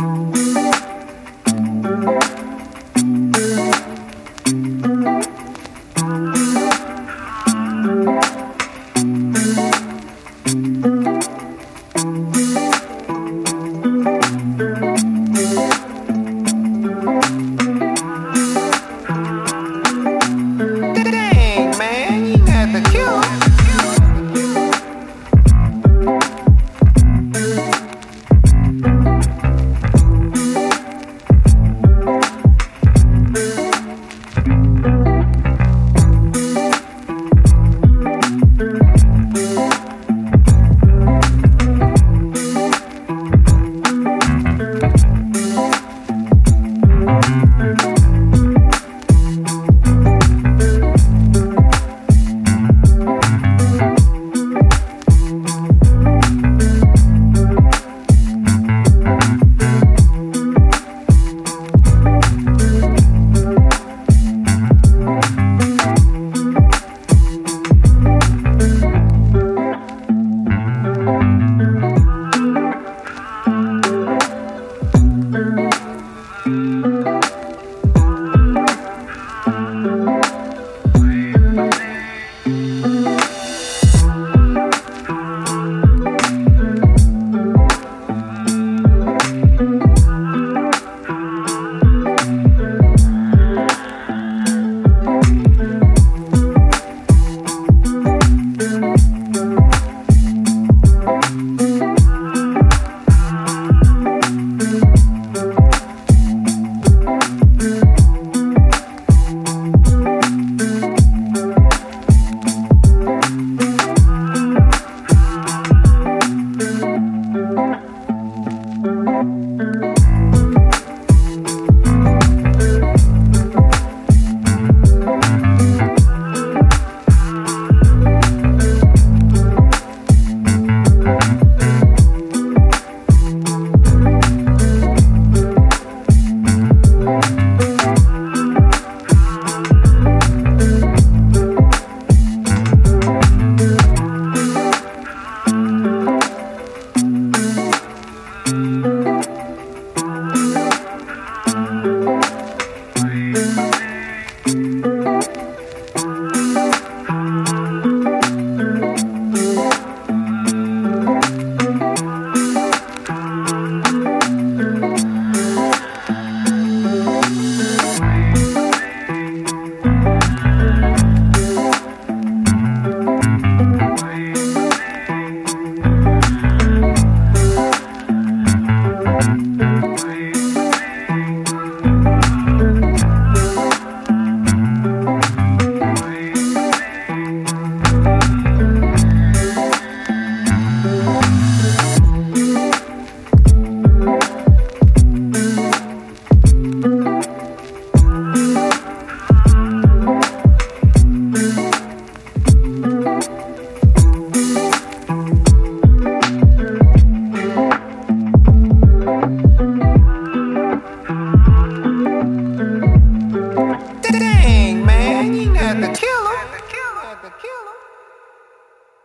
Música